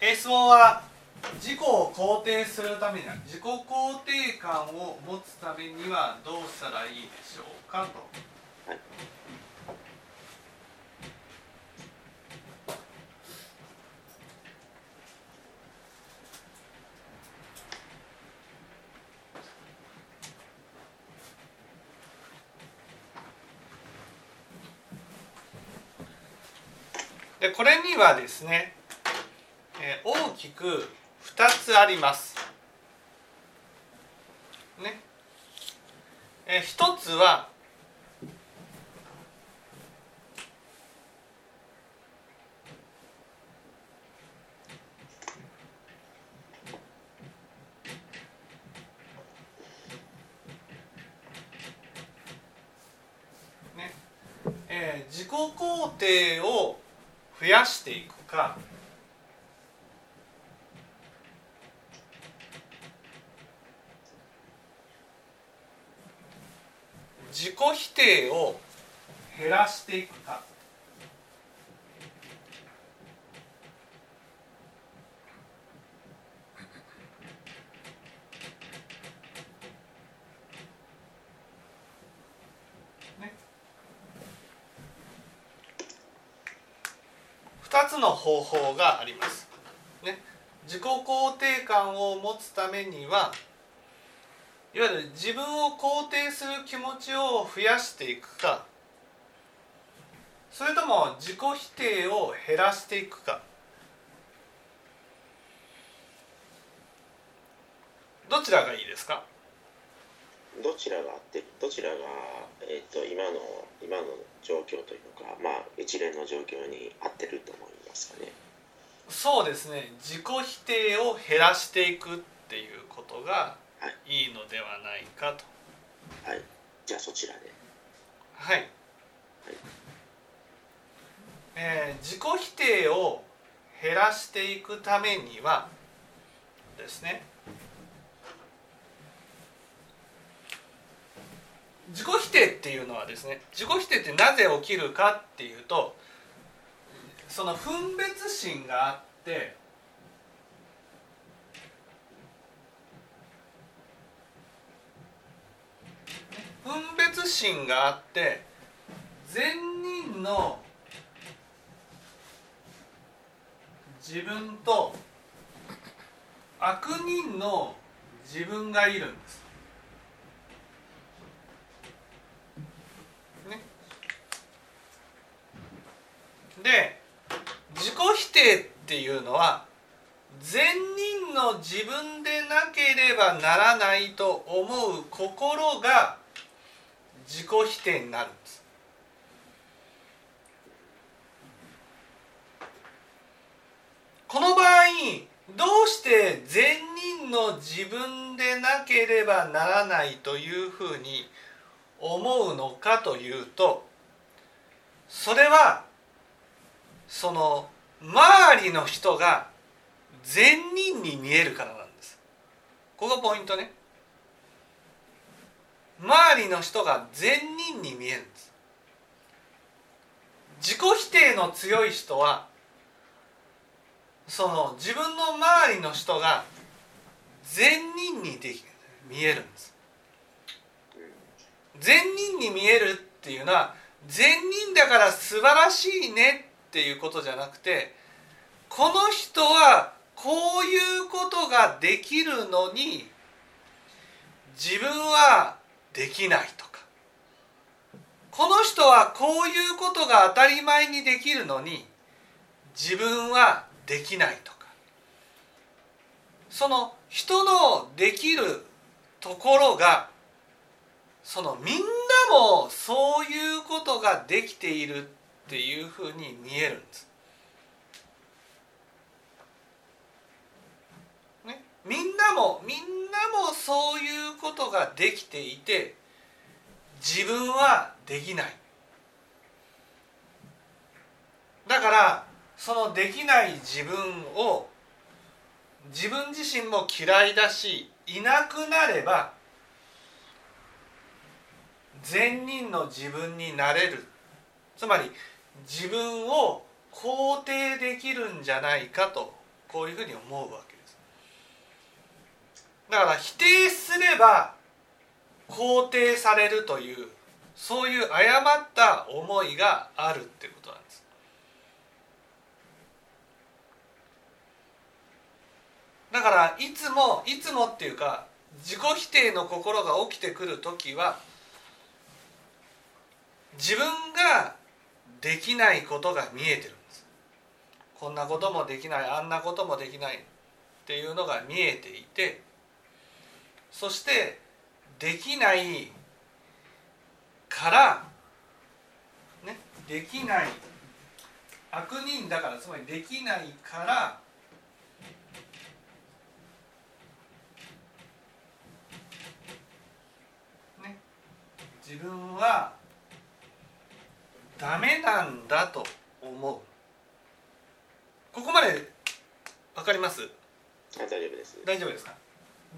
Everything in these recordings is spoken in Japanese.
質問は自己を肯定するためには自己肯定感を持つためにはどうしたらいいでしょうかと。はいでこれにはですね、大きく2つあります。ね。えー一つは自己肯定を増やしていくか自己否定を減らしていくか。2つの方法があります。ね、自己肯定感を持つためにはいわゆる自分を肯定する気持ちを増やしていくか。それとも自己否定を減らしていくか。どちらがいいですか？どちらがあってどちらが、えー、と今の今の状況というか、まあ、一連の状況に合ってると思いますかね。そうですね。自己否定を減らしていくっていうことがいいのではないかと。はい、じゃあそちらで。はい、えー自己否定を減らしていくためにはですね自己否定っていうのはですね自己否定ってなぜ起きるかっていうとその分別心があって分別心があって善人の自分と悪人の自分がいるんです。ね、で自己否定っていうのは善人の自分でなければならないと思う心が自己否定になるんです。この場合どうして善人の自分でなければならないというふうに思うのかというとそれはその周りの人が善人に見えるからなんです。ここがポイントね。の人が善人に見えるんです。自己否定の強い人はその自分の周りの人が善人にでき見えるんです。善人に見えるっていうのは善人だから素晴らしいねっていうことじゃなくてこの人はこういうことができるのに自分はできないとか。この人はこういうことが当たり前にできるのに自分はできないとか。その人のできるところがそのみんなもそういうことができているっていうふうに見えるんです。ね、みんなもみんそういうことができていて自分はできない。だからそのできない自分を自分自身も嫌いだしいなくなれば善人の自分になれる。つまり自分を肯定できるんじゃないかとこういうふうに思うわけ。だから否定すれば肯定されるというそういう誤った思いがあるってことなんです。だからいつもいつもっていうか自己否定の心が起きてくる時は自分ができないことが見えてるんです。こんなこともできないあんなこともできないっていうのが見えていてそしてできないからねできない。悪人だからつまりできないからね自分はダメなんだと思う。ここまでわかります？あ大丈夫です。大丈夫ですか？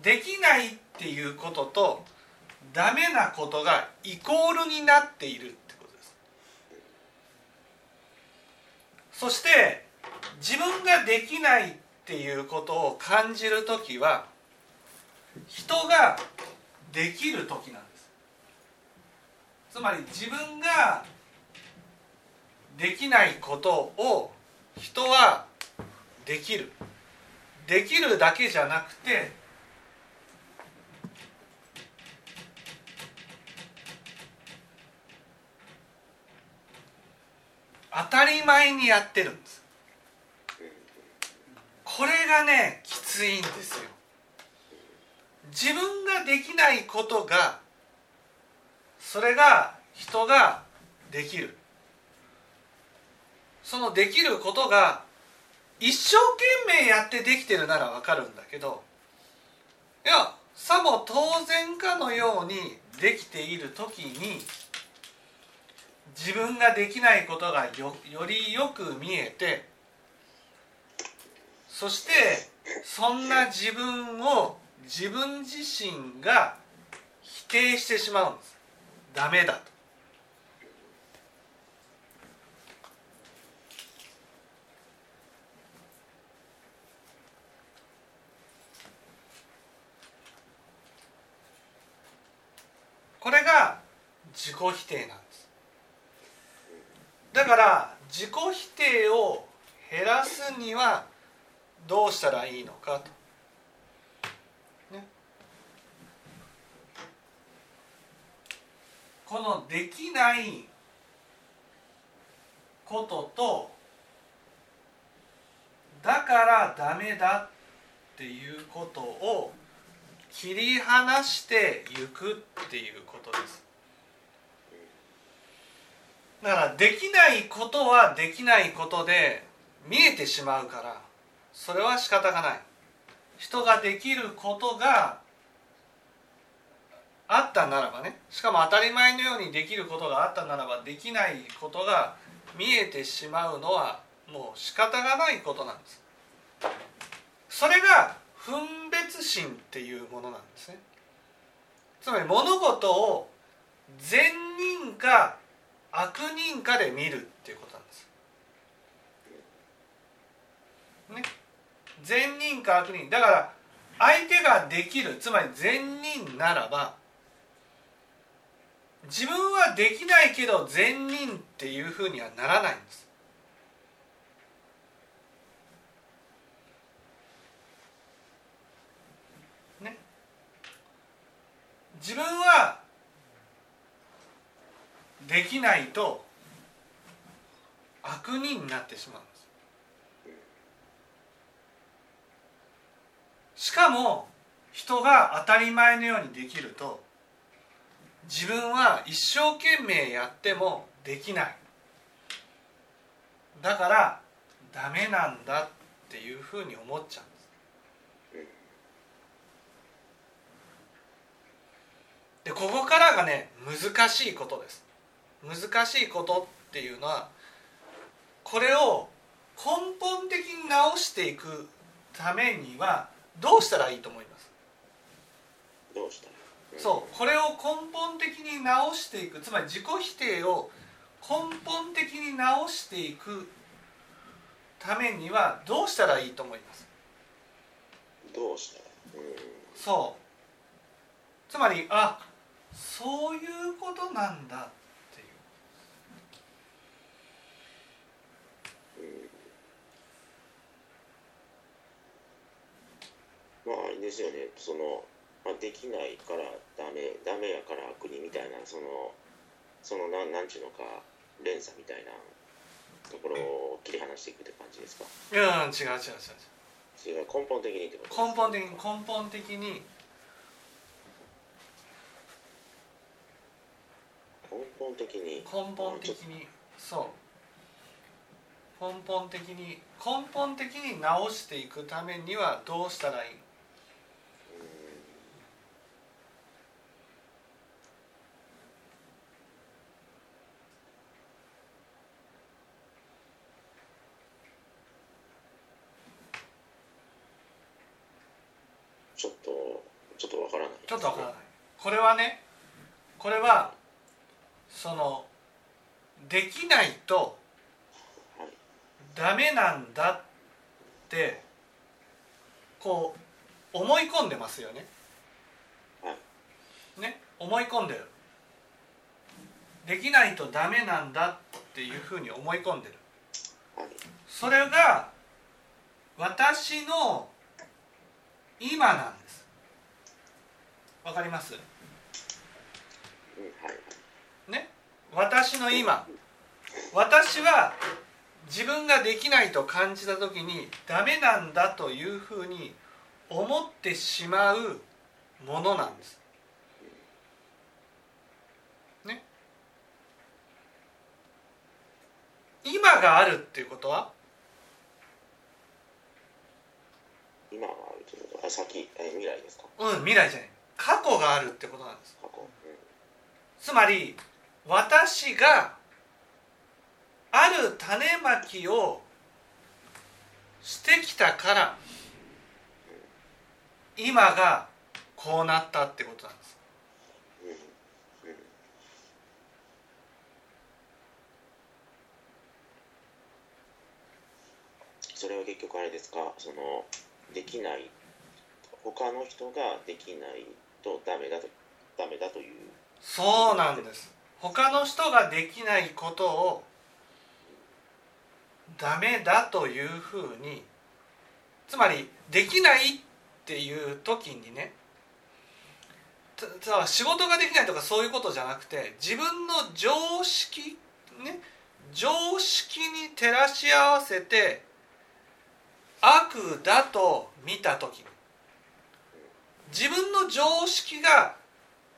できないっていうこととダメなことがイコールになっているってことです。そして自分ができないっていうことを感じる時は人ができる時なんです。つまり自分ができないことを人はできる。できるだけじゃなくて当たり前にやってるんです。これがねきついんですよ。自分ができないことがそれが人ができる。そのできることが一生懸命やってできてるならわかるんだけどいやさも当然かのようにできている時に自分ができないことがよよりよく見えてそしてそんな自分を自分自身が否定してしまうんです。ダメだとこれが自己否定なんですだから自己否定を減にはどうしたらいいのかと、ね、このできないこととだからダメだっていうことを切り離していくっていうことです。だからできないことはできないことで見えてしまうからそれは仕方がない。人ができることがあったならばねしかも当たり前のようにできることがあったならばできないことが見えてしまうのはもう仕方がないことなんです。それが分別心っていうものなんですね。つまり物事を善人か悪人かで見るっていうことなんですね。善人か悪人。だから相手ができる。つまり善人ならば自分はできないけど善人っていうふうにはならないんです。ね。自分はできないと悪人になってしまうんです。しかも人が当たり前のようにできると自分は一生懸命やってもできない。だからダメなんだっていうふうに思っちゃうんです。でここからがね難しいことです。難しいことっていうのはこれを根本的に直していくためにはどうしたらいいと思います？どうしたらそうこれを根本的に直していく。つまり自己否定を根本的に直していくためにはどうしたらいいと思います？どうしたらうんそう。つまりあそういうことなんだっていうまああれですよね。その、まあ、できないからダメダメやから悪にみたいなそのそのなんなんちゅうのか連鎖みたいなところを切り離していくって感じですか？いや違う違う違う違う。根本的にってこと根本的に根本的に。根本的に？根本的にそう。根本的に根本的に直していくためにはどうしたらいい？ちょっとちょっとわからないちょっとわからないこれはねこれはそのできないとはいダメなんだってこう思い込んでますよね。はいね思い込んでる。できないとダメなんだっていうふうに思い込んでる。はいそれが私の今なんです。わかります？ね？私の今私は自分ができないと感じた時にダメなんだというふうに思ってしまうものなんです。ね？今があるっていうことは今はあるということあ先え未来ですか？うん未来じゃない。過去があるってことなんです。過去、うん。つまり私がある種まきをしてきたから今がこうなったってことなんです。それは結局あれですかそのできない他の人ができないとダメだとダメだという。そうなんです。他の人ができないことをダメだというふうにつまりできないっていう時にね仕事ができないとかそういうことじゃなくて自分の常識ね常識に照らし合わせて悪だと見た時に。自分の常識が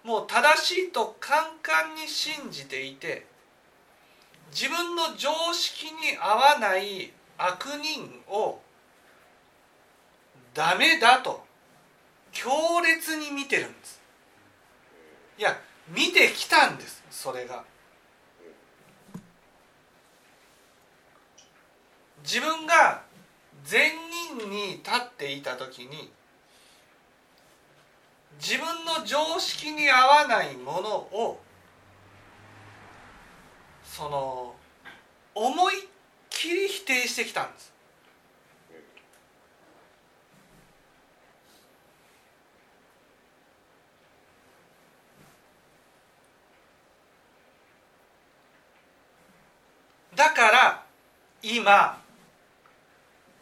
もう正しいとカンカンに信じていて自分の常識に合わない悪人をダメだと強烈に見てるんです。いや見てきたんですそれが。自分が善人に立っていた時に自分の常識に合わないものをその思いっきり否定してきたんです。だから今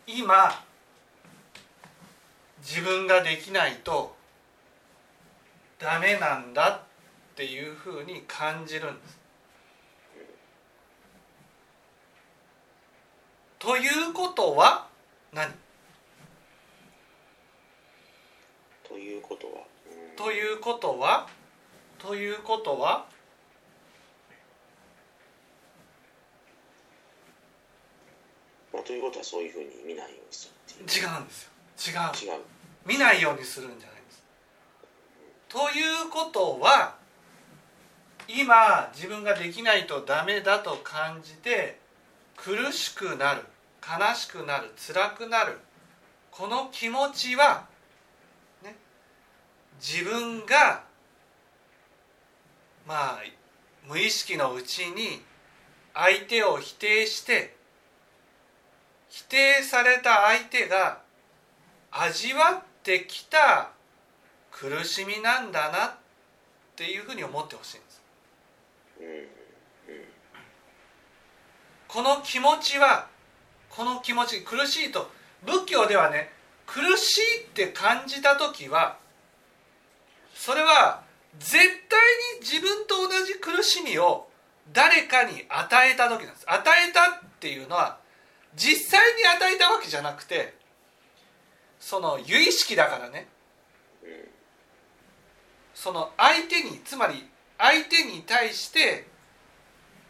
今自分ができないとダメなんだっていうふうに感じるんです。ということは何？ということは、うんということはということはまあ、ということはそういうふうに見ないようにするっていう。違うんですよ。違う。違う。見ないようにするんじゃない。ということは今自分ができないとダメだと感じて苦しくなる悲しくなる辛くなるこの気持ちは、ね、自分がまあ無意識のうちに相手を否定して否定された相手が味わってきた苦しみなんだなっていうふうに思ってほしいんです。この気持ちはこの気持ち苦しいと仏教ではね苦しいって感じた時はそれは絶対に自分と同じ苦しみを誰かに与えた時なんです。与えたっていうのは実際に与えたわけじゃなくてその由意識だからねその相手につまり相手に対して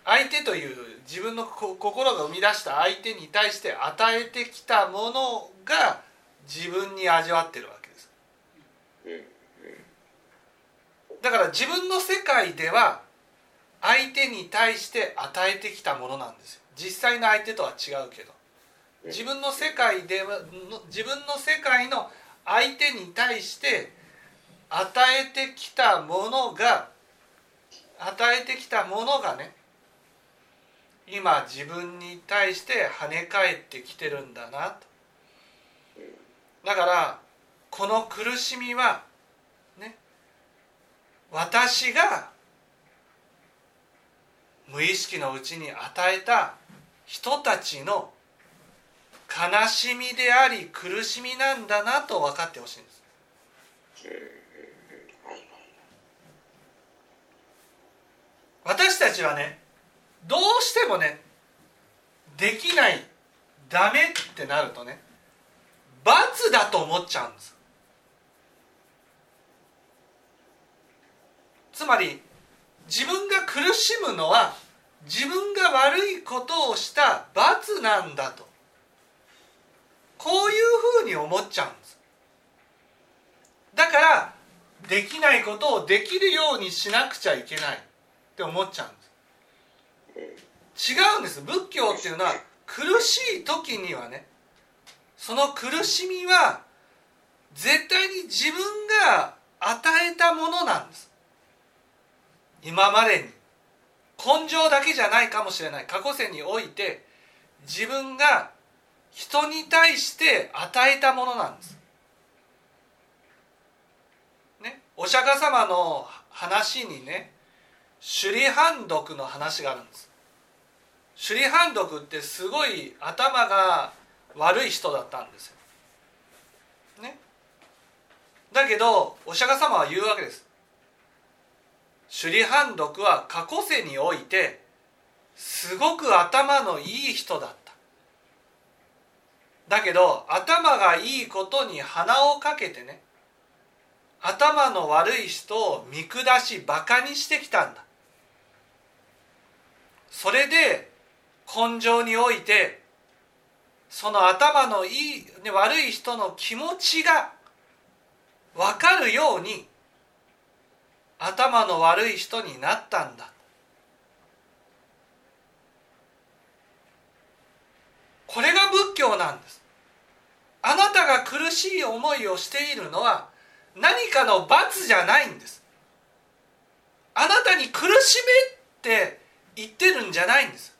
相手という自分の心が生み出した相手に対して与えてきたものが自分に味わってるわけです。だから自分の世界では相手に対して与えてきたものなんですよ。実際の相手とは違うけど。自分の世界では自分の世界の相手に対して与えてきたものが与えてきたものがね今自分に対して跳ね返ってきてるんだなとだからこの苦しみはね私が無意識のうちに与えた人たちの悲しみであり苦しみなんだなと分かってほしいんです。私たちはねどうしてもねできないダメってなるとね罰だと思っちゃうんです。つまり自分が苦しむのは自分が悪いことをした罰なんだと。こういうふうに思っちゃうんです。だからできないことをできるようにしなくちゃいけない。って思っちゃうんです。違うんです。仏教っていうのは苦しい時にはねその苦しみは絶対に自分が与えたものなんです。今までに。根性だけじゃないかもしれない。過去世において自分が人に対して与えたものなんです。ね、お釈迦様の話にね首里判読の話があるんです首里判読ってすごい頭が悪い人だったんですよ。ね、だけどお釈迦様は言うわけです。首里判読は過去世においてすごく頭のいい人だっただけど頭がいいことに鼻をかけてね頭の悪い人を見下しバカにしてきたんだそれで根性においてその頭のいい悪い人の気持ちが分かるように頭の悪い人になったんだ。これが仏教なんです。あなたが苦しい思いをしているのは何かの罰じゃないんです。あなたに苦しめって言ってるんじゃないんです。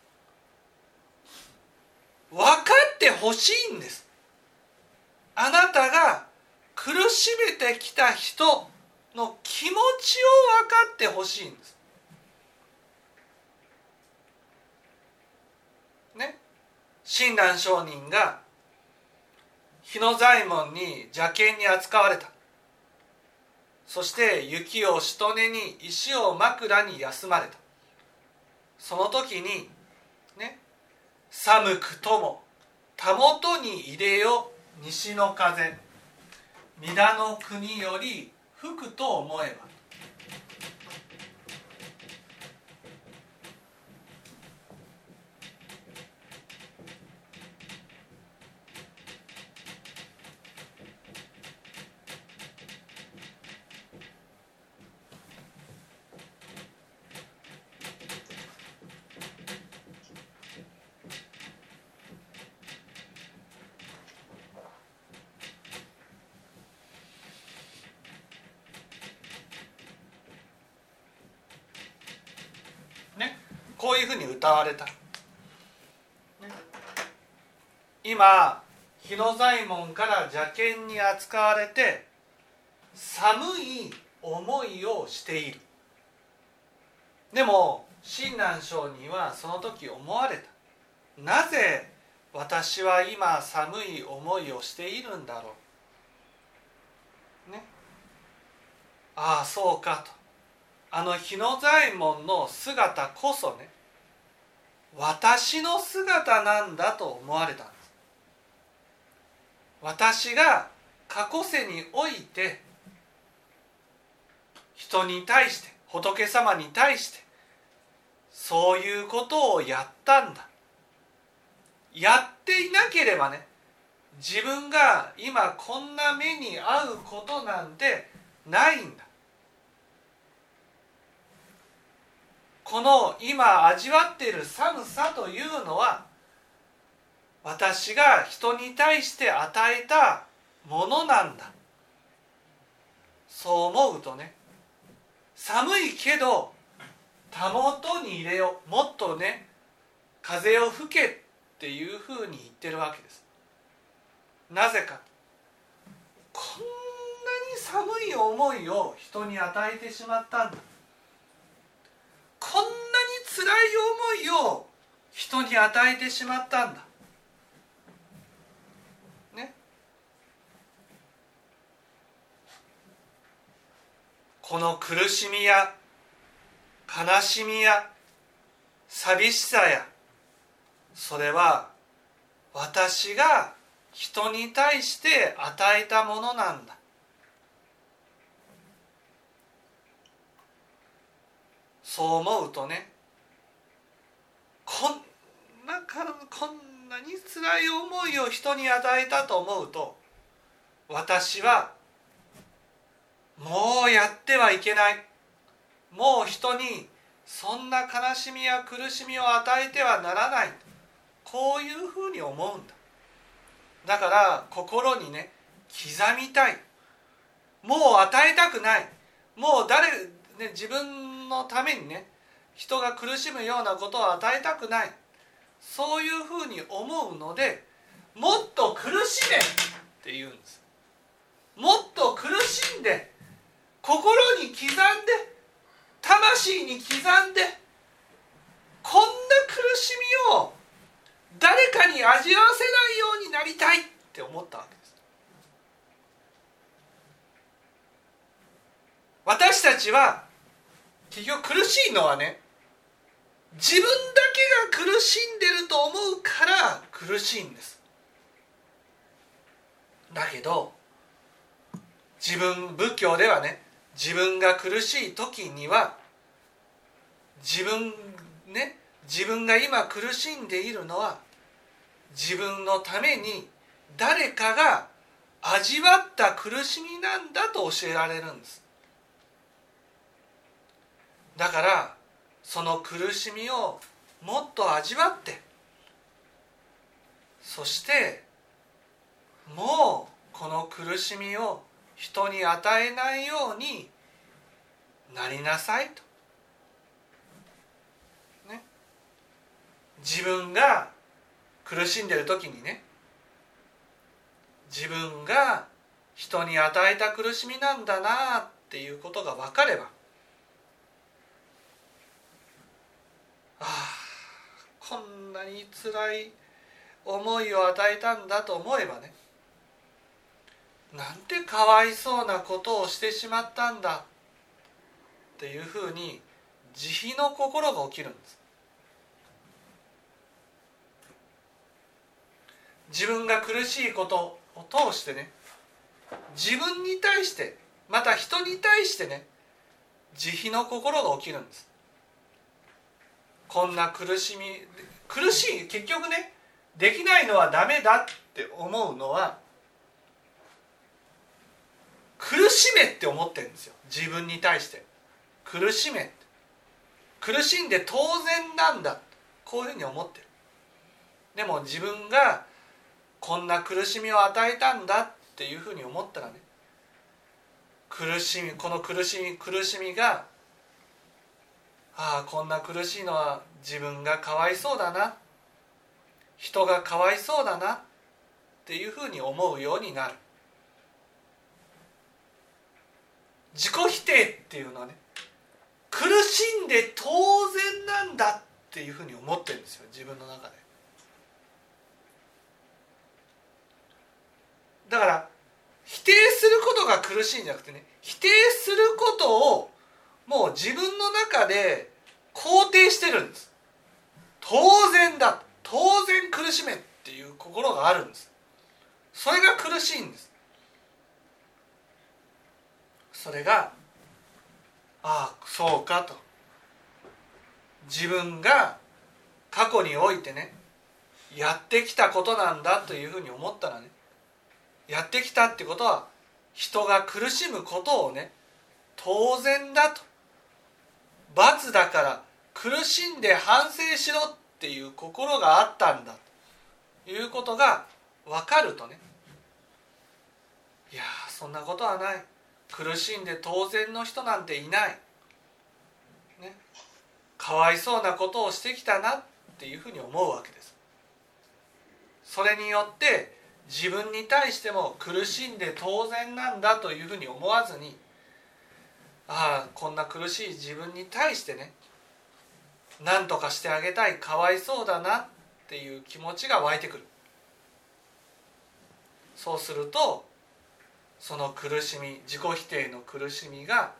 分かってほしいんです。あなたが苦しめてきた人の気持ちを分かってほしいんです。ね。親鸞上人が日野左衛門に邪剣に扱われた。そして雪をしとねに石を枕に休まれた。その時にね寒くともたもとに入れよ西の風皆の国より吹くと思えばこういうふうに歌われた、今日野左衛門から邪剣に扱われて寒い思いをしている。でも親鸞上人はその時思われた。なぜ私は今寒い思いをしているんだろう。ね。ああそうかと。あの日野左衛門の姿こそね私の姿なんだと思われたんです私が過去世において人に対して仏様に対してそういうことをやったんだ。やっていなければね自分が今こんな目に遭うことなんてないんだ。この今味わっている寒さというのは私が人に対して与えたものなんだ。そう思うとね寒いけどたもとに入れよう。もっとね風を吹けっていうふうに言ってるわけです。なぜか。こんなに寒い思いを人に与えてしまったんだ。こんなに辛い思いを人に与えてしまったんだ。この苦しみや悲しみや寂しさやそれは私が人に対して与えたものなんだ。そう思うとねこんなからこんなに辛い思いを人に与えたと思うと私はもうやってはいけない。もう人にそんな悲しみや苦しみを与えてはならない。こういうふうに思うんだ。だから心にね刻みたい。もう与えたくない。もう誰、ね、自分のためにね人が苦しむようなことを与えたくない。そういうふうに思うのでもっと苦しめって言うんです。もっと苦しんで心に刻んで魂に刻んでこんな苦しみを誰かに味わわせないようになりたいって思ったわけです。私たちは結局苦しいのはね自分だけが苦しんでると思うから苦しいんです。だけど自分仏教ではね自分が苦しい時には自分ね自分が今苦しんでいるのは自分のために誰かが味わった苦しみなんだと教えられるんです。だからその苦しみをもっと味わってそしてもうこの苦しみを人に与えないようになりなさいと。ね。自分が苦しんでる時にね自分が人に与えた苦しみなんだなっていうことが分かればああこんなに辛い思いを与えたんだと思えばねなんてかわいそうなことをしてしまったんだっていうふうに慈悲の心が起きるんです。自分が苦しいことを通してね自分に対してまた人に対してね慈悲の心が起きるんです。こんな苦しみ苦しい結局ねできないのはダメだって思うのは苦しめって思ってるんですよ。自分に対して。苦しめ苦しんで当然なんだこういうふうに思ってる。でも自分がこんな苦しみを与えたんだっていうふうに思ったらね。苦しみこの苦しみ苦しみがああこんな苦しいのは自分がかわいそうだな。人がかわいそうだなっていうふうに思うようになる。自己否定っていうのはね苦しんで当然なんだっていうふうに思ってるんですよ自分の中で。だから否定することが苦しいんじゃなくてね否定することをもう自分の中で肯定してるんです。当然だ当然苦しめっていう心があるんです。それが苦しいんです。それがああそうかと。自分が過去においてねやってきたことなんだというふうに思ったらねやってきたってことは人が苦しむことをね当然だと。罰だから苦しんで反省しろっていう心があったんだと。いうことが分かるとねいやそんなことはない。苦しんで当然の人なんていない、ね、かわいそうなことをしてきたなっていうふうに思うわけです。それによって自分に対しても苦しんで当然なんだというふうに思わずにああこんな苦しい自分に対してね何とかしてあげたいかわいそうだなっていう気持ちが湧いてくる。そうするとその苦しみ自己否定の苦しみが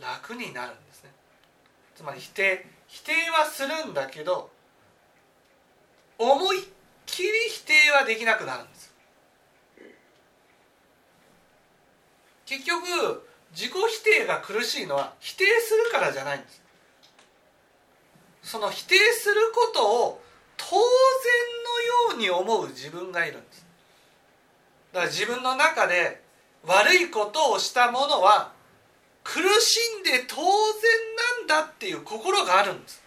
楽になるんですね。つまり否定否定はするんだけど思いっきり否定はできなくなるんです。結局自己否定が苦しいのは否定するからじゃないんです。その否定することを当然のように思う自分がいるんです。だから自分の中で悪いことをしたものは苦しんで当然なんだっていう心があるんです。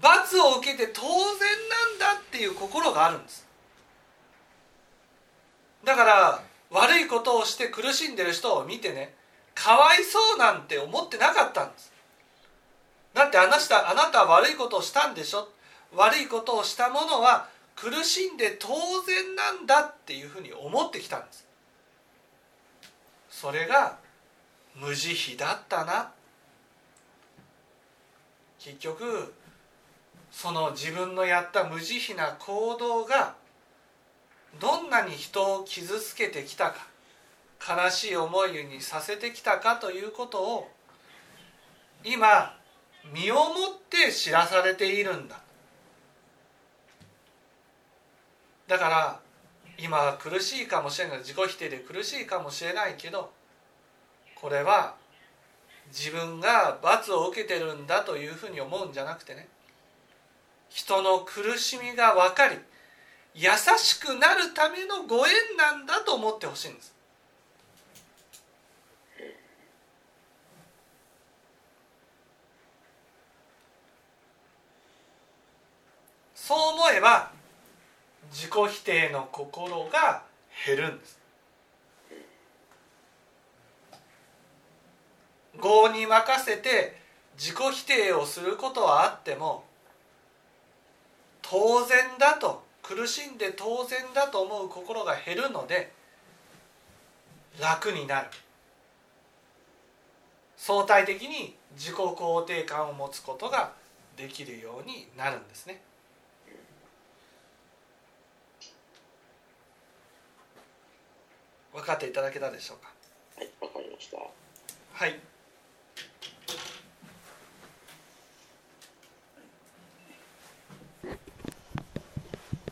罰を受けて当然なんだっていう心があるんです。だから悪いことをして苦しんでる人を見てねかわいそうなんて思ってなかったんです。だってあなたあなたは悪いことをしたんでしょ？悪いことをしたものは苦しんで当然なんだっていうふうに思ってきたんです。それが無慈悲だったな。結局その自分のやった無慈悲な行動がどんなに人を傷つけてきたか悲しい思いにさせてきたかということを今身をもって知らされているんだ。だから今は苦しいかもしれない自己否定で苦しいかもしれないけどこれは自分が罰を受けてるんだというふうに思うんじゃなくてね人の苦しみが分かり優しくなるためのご縁なんだと思ってほしいんです。そう思えば自己否定の心が減るんです業に任せて自己否定をすることはあっても当然だと苦しんで当然だと思う心が減るので楽になる相対的に自己肯定感を持つことができるようになるんですね。分かっていただけたでしょうか？はい、わかりました。はい